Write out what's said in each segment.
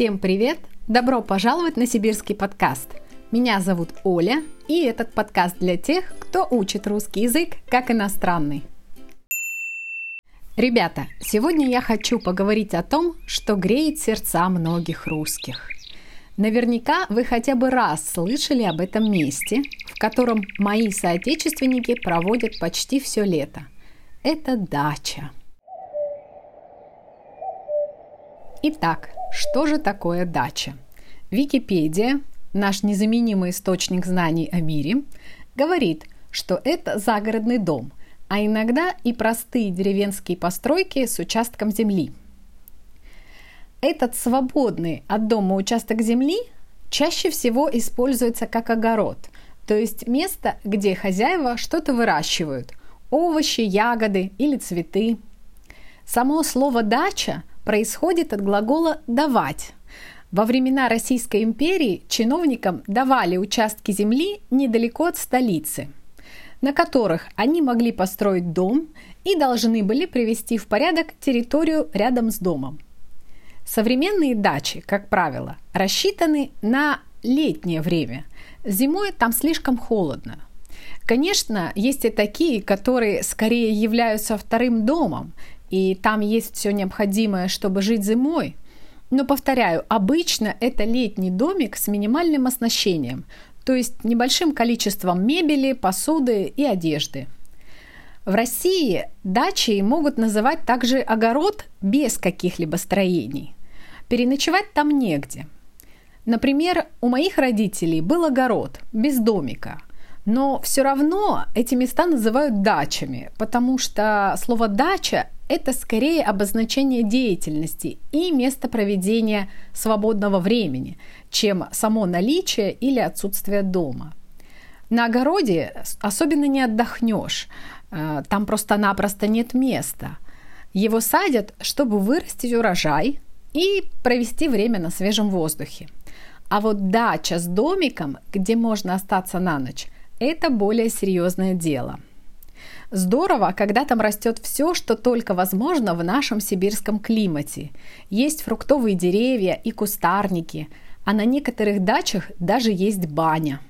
Всем привет! Добро пожаловать на сибирский подкаст. Меня зовут Оля, и этот подкаст для тех, кто учит русский язык как иностранный. Ребята, сегодня я хочу поговорить о том, что греет сердца многих русских. Наверняка вы хотя бы раз слышали об этом месте, в котором мои соотечественники проводят почти все лето. Это дача. Итак, что же такое дача? Википедия, наш незаменимый источник знаний о мире, говорит, что это загородный дом, а иногда и простые деревенские постройки с участком земли. Этот свободный от дома участок земли чаще всего используется как огород, то есть место, где хозяева что-то выращивают – овощи, ягоды или цветы. Само слово «дача» происходит от глагола «давать». Во времена Российской империи чиновникам давали участки земли недалеко от столицы, на которых они могли построить дом и должны были привести в порядок территорию рядом с домом. Современные дачи, как правило, рассчитаны на летнее время. Зимой там слишком холодно. Конечно, есть и такие, которые скорее являются вторым домом и там есть все необходимое, чтобы жить зимой. Но, повторяю, обычно это летний домик с минимальным оснащением, то есть небольшим количеством мебели, посуды и одежды. В России дачей могут называть также огород без каких-либо строений. Переночевать там негде. Например, у моих родителей был огород без домика – но все равно эти места называют дачами, потому что слово «дача» – это скорее обозначение деятельности и место проведения свободного времени, чем само наличие или отсутствие дома. На огороде особенно не отдохнешь, э, там просто-напросто нет места. Его садят, чтобы вырастить урожай и провести время на свежем воздухе. А вот дача с домиком, где можно остаться на ночь – это более серьезное дело. Здорово, когда там растет все, что только возможно в нашем сибирском климате. Есть фруктовые деревья и кустарники, а на некоторых дачах даже есть баня.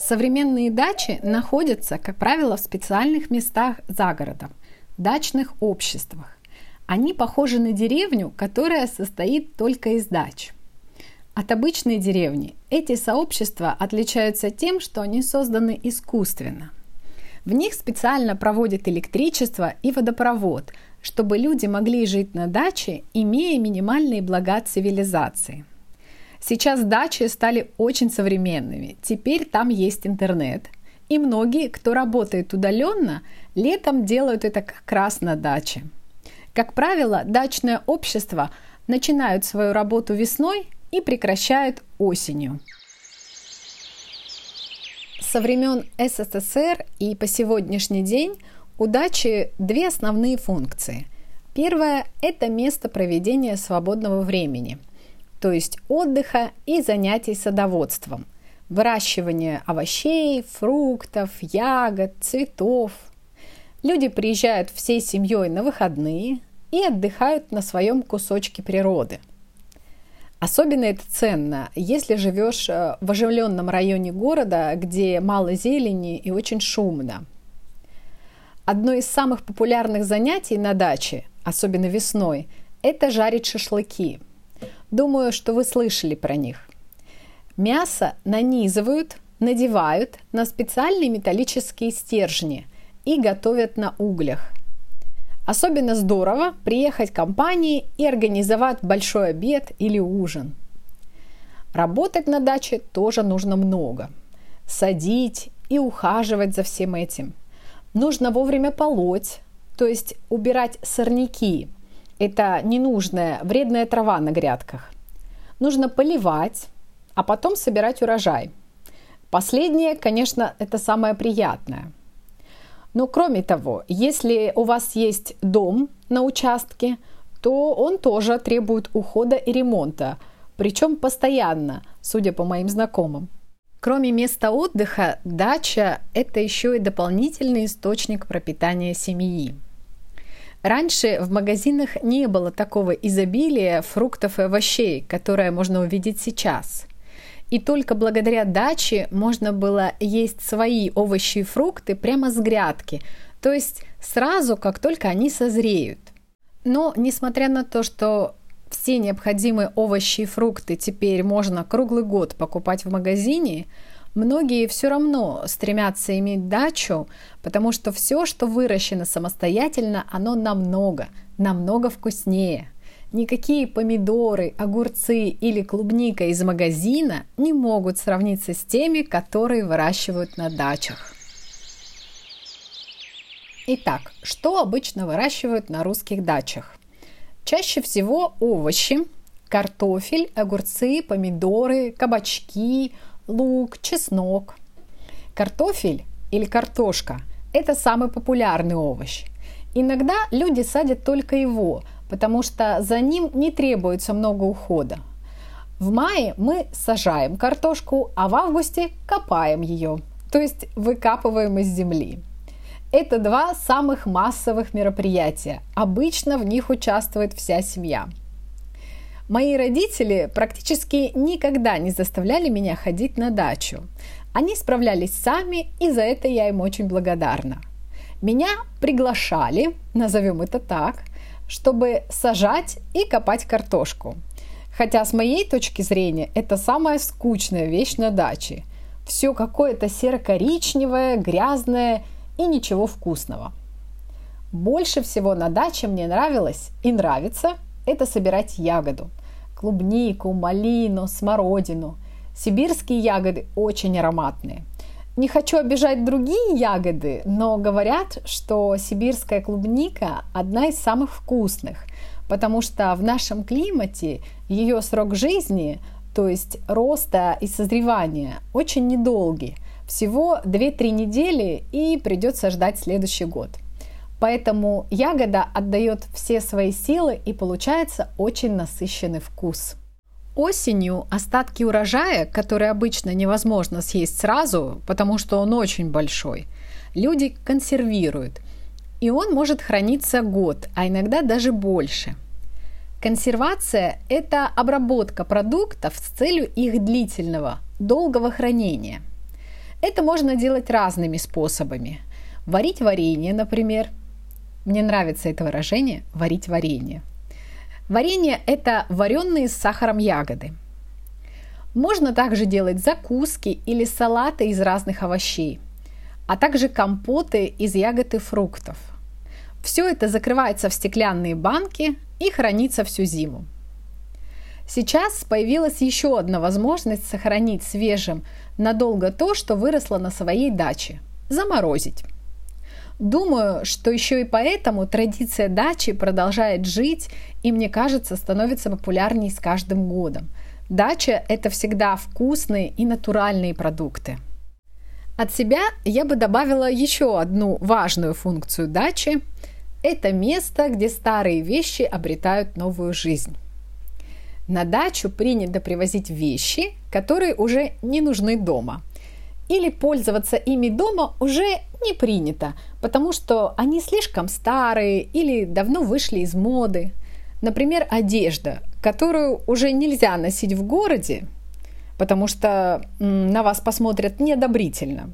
Современные дачи находятся, как правило, в специальных местах за городом, дачных обществах. Они похожи на деревню, которая состоит только из дач – от обычной деревни эти сообщества отличаются тем, что они созданы искусственно. В них специально проводят электричество и водопровод, чтобы люди могли жить на даче, имея минимальные блага цивилизации. Сейчас дачи стали очень современными. Теперь там есть интернет. И многие, кто работает удаленно, летом делают это как раз на даче. Как правило, дачное общество начинают свою работу весной и прекращают осенью. Со времен СССР и по сегодняшний день у дачи две основные функции. Первое – это место проведения свободного времени, то есть отдыха и занятий садоводством, выращивание овощей, фруктов, ягод, цветов. Люди приезжают всей семьей на выходные и отдыхают на своем кусочке природы – Особенно это ценно, если живешь э, в оживленном районе города, где мало зелени и очень шумно. Одно из самых популярных занятий на даче, особенно весной, это жарить шашлыки. Думаю, что вы слышали про них. Мясо нанизывают, надевают на специальные металлические стержни и готовят на углях – Особенно здорово приехать к компании и организовать большой обед или ужин. Работать на даче тоже нужно много. Садить и ухаживать за всем этим. Нужно вовремя полоть, то есть убирать сорняки. Это ненужная вредная трава на грядках. Нужно поливать, а потом собирать урожай. Последнее, конечно, это самое приятное – но кроме того, если у вас есть дом на участке, то он тоже требует ухода и ремонта, причем постоянно, судя по моим знакомым. Кроме места отдыха, дача – это еще и дополнительный источник пропитания семьи. Раньше в магазинах не было такого изобилия фруктов и овощей, которое можно увидеть сейчас. И только благодаря даче можно было есть свои овощи и фрукты прямо с грядки, то есть сразу, как только они созреют. Но, несмотря на то, что все необходимые овощи и фрукты теперь можно круглый год покупать в магазине, Многие все равно стремятся иметь дачу, потому что все, что выращено самостоятельно, оно намного, намного вкуснее. Никакие помидоры, огурцы или клубника из магазина не могут сравниться с теми, которые выращивают на дачах. Итак, что обычно выращивают на русских дачах? Чаще всего овощи, картофель, огурцы, помидоры, кабачки, лук, чеснок. Картофель или картошка – это самый популярный овощ. Иногда люди садят только его, потому что за ним не требуется много ухода. В мае мы сажаем картошку, а в августе копаем ее, то есть выкапываем из земли. Это два самых массовых мероприятия. Обычно в них участвует вся семья – Мои родители практически никогда не заставляли меня ходить на дачу. Они справлялись сами, и за это я им очень благодарна. Меня приглашали, назовем это так, чтобы сажать и копать картошку. Хотя с моей точки зрения это самая скучная вещь на даче. Все какое-то серо-коричневое, грязное и ничего вкусного. Больше всего на даче мне нравилось и нравится это собирать ягоду – клубнику, малину, смородину. Сибирские ягоды очень ароматные. Не хочу обижать другие ягоды, но говорят, что сибирская клубника одна из самых вкусных, потому что в нашем климате ее срок жизни, то есть роста и созревания, очень недолгий. Всего 2-3 недели и придется ждать следующий год. Поэтому ягода отдает все свои силы и получается очень насыщенный вкус. Осенью остатки урожая, которые обычно невозможно съесть сразу, потому что он очень большой, люди консервируют. И он может храниться год, а иногда даже больше. Консервация – это обработка продуктов с целью их длительного, долгого хранения. Это можно делать разными способами. Варить варенье, например – мне нравится это выражение «варить варенье». Варенье – это вареные с сахаром ягоды. Можно также делать закуски или салаты из разных овощей, а также компоты из ягод и фруктов. Все это закрывается в стеклянные банки и хранится всю зиму. Сейчас появилась еще одна возможность сохранить свежим надолго то, что выросло на своей даче – заморозить. Думаю, что еще и поэтому традиция дачи продолжает жить и, мне кажется, становится популярней с каждым годом. Дача – это всегда вкусные и натуральные продукты. От себя я бы добавила еще одну важную функцию дачи – это место, где старые вещи обретают новую жизнь. На дачу принято привозить вещи, которые уже не нужны дома – или пользоваться ими дома уже не принято, потому что они слишком старые или давно вышли из моды. Например, одежда, которую уже нельзя носить в городе, потому что на вас посмотрят неодобрительно.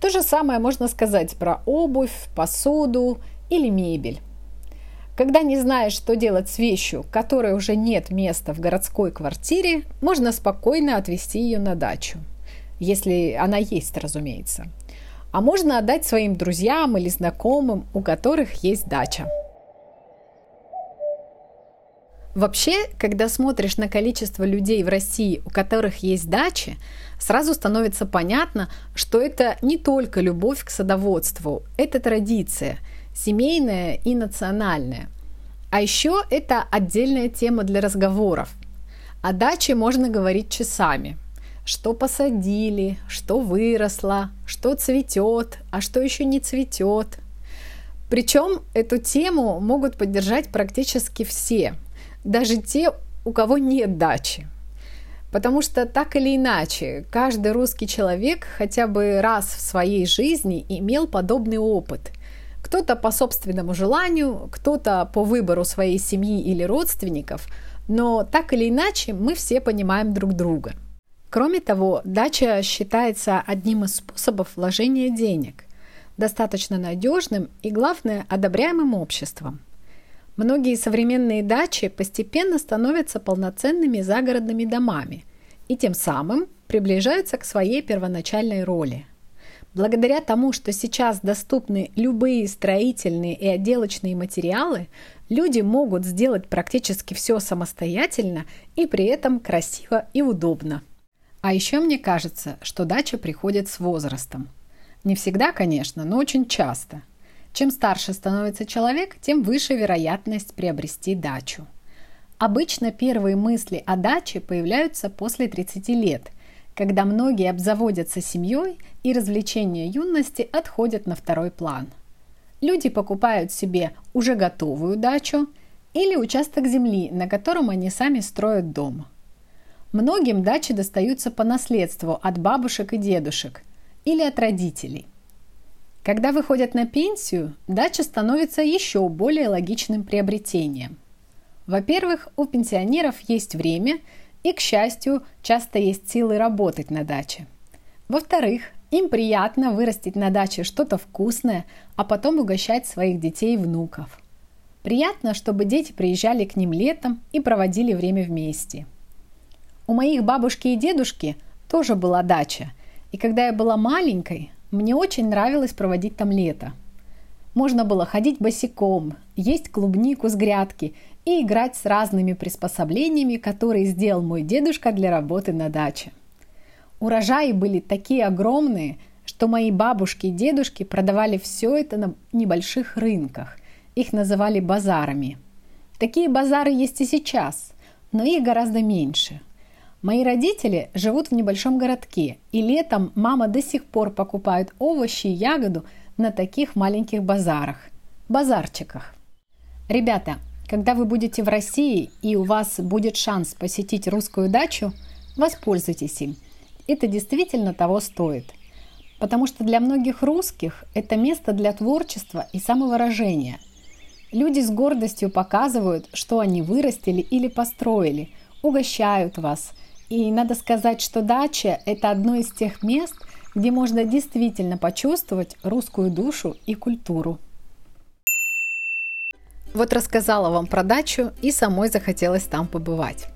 То же самое можно сказать про обувь, посуду или мебель. Когда не знаешь, что делать с вещью, которой уже нет места в городской квартире, можно спокойно отвезти ее на дачу если она есть, разумеется. А можно отдать своим друзьям или знакомым, у которых есть дача. Вообще, когда смотришь на количество людей в России, у которых есть дачи, сразу становится понятно, что это не только любовь к садоводству, это традиция, семейная и национальная. А еще это отдельная тема для разговоров. О даче можно говорить часами – что посадили, что выросло, что цветет, а что еще не цветет. Причем эту тему могут поддержать практически все, даже те, у кого нет дачи. Потому что так или иначе, каждый русский человек хотя бы раз в своей жизни имел подобный опыт. Кто-то по собственному желанию, кто-то по выбору своей семьи или родственников, но так или иначе мы все понимаем друг друга. Кроме того, дача считается одним из способов вложения денег, достаточно надежным и, главное, одобряемым обществом. Многие современные дачи постепенно становятся полноценными загородными домами и тем самым приближаются к своей первоначальной роли. Благодаря тому, что сейчас доступны любые строительные и отделочные материалы, люди могут сделать практически все самостоятельно и при этом красиво и удобно. А еще мне кажется, что дача приходит с возрастом. Не всегда, конечно, но очень часто. Чем старше становится человек, тем выше вероятность приобрести дачу. Обычно первые мысли о даче появляются после 30 лет, когда многие обзаводятся семьей и развлечения юности отходят на второй план. Люди покупают себе уже готовую дачу или участок земли, на котором они сами строят дом – Многим дачи достаются по наследству от бабушек и дедушек или от родителей. Когда выходят на пенсию, дача становится еще более логичным приобретением. Во-первых, у пенсионеров есть время и, к счастью, часто есть силы работать на даче. Во-вторых, им приятно вырастить на даче что-то вкусное, а потом угощать своих детей и внуков. Приятно, чтобы дети приезжали к ним летом и проводили время вместе – у моих бабушки и дедушки тоже была дача, и когда я была маленькой, мне очень нравилось проводить там лето. Можно было ходить босиком, есть клубнику с грядки и играть с разными приспособлениями, которые сделал мой дедушка для работы на даче. Урожаи были такие огромные, что мои бабушки и дедушки продавали все это на небольших рынках. Их называли базарами. Такие базары есть и сейчас, но их гораздо меньше – Мои родители живут в небольшом городке, и летом мама до сих пор покупает овощи и ягоду на таких маленьких базарах, базарчиках. Ребята, когда вы будете в России и у вас будет шанс посетить русскую дачу, воспользуйтесь им. Это действительно того стоит. Потому что для многих русских это место для творчества и самовыражения. Люди с гордостью показывают, что они вырастили или построили, угощают вас – и надо сказать, что дача – это одно из тех мест, где можно действительно почувствовать русскую душу и культуру. Вот рассказала вам про дачу и самой захотелось там побывать.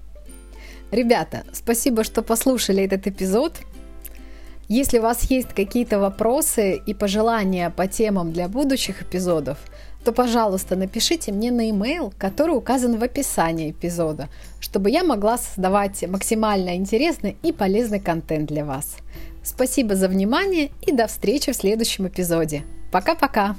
Ребята, спасибо, что послушали этот эпизод. Если у вас есть какие-то вопросы и пожелания по темам для будущих эпизодов – то, пожалуйста, напишите мне на e-mail, который указан в описании эпизода, чтобы я могла создавать максимально интересный и полезный контент для вас. Спасибо за внимание и до встречи в следующем эпизоде. Пока-пока!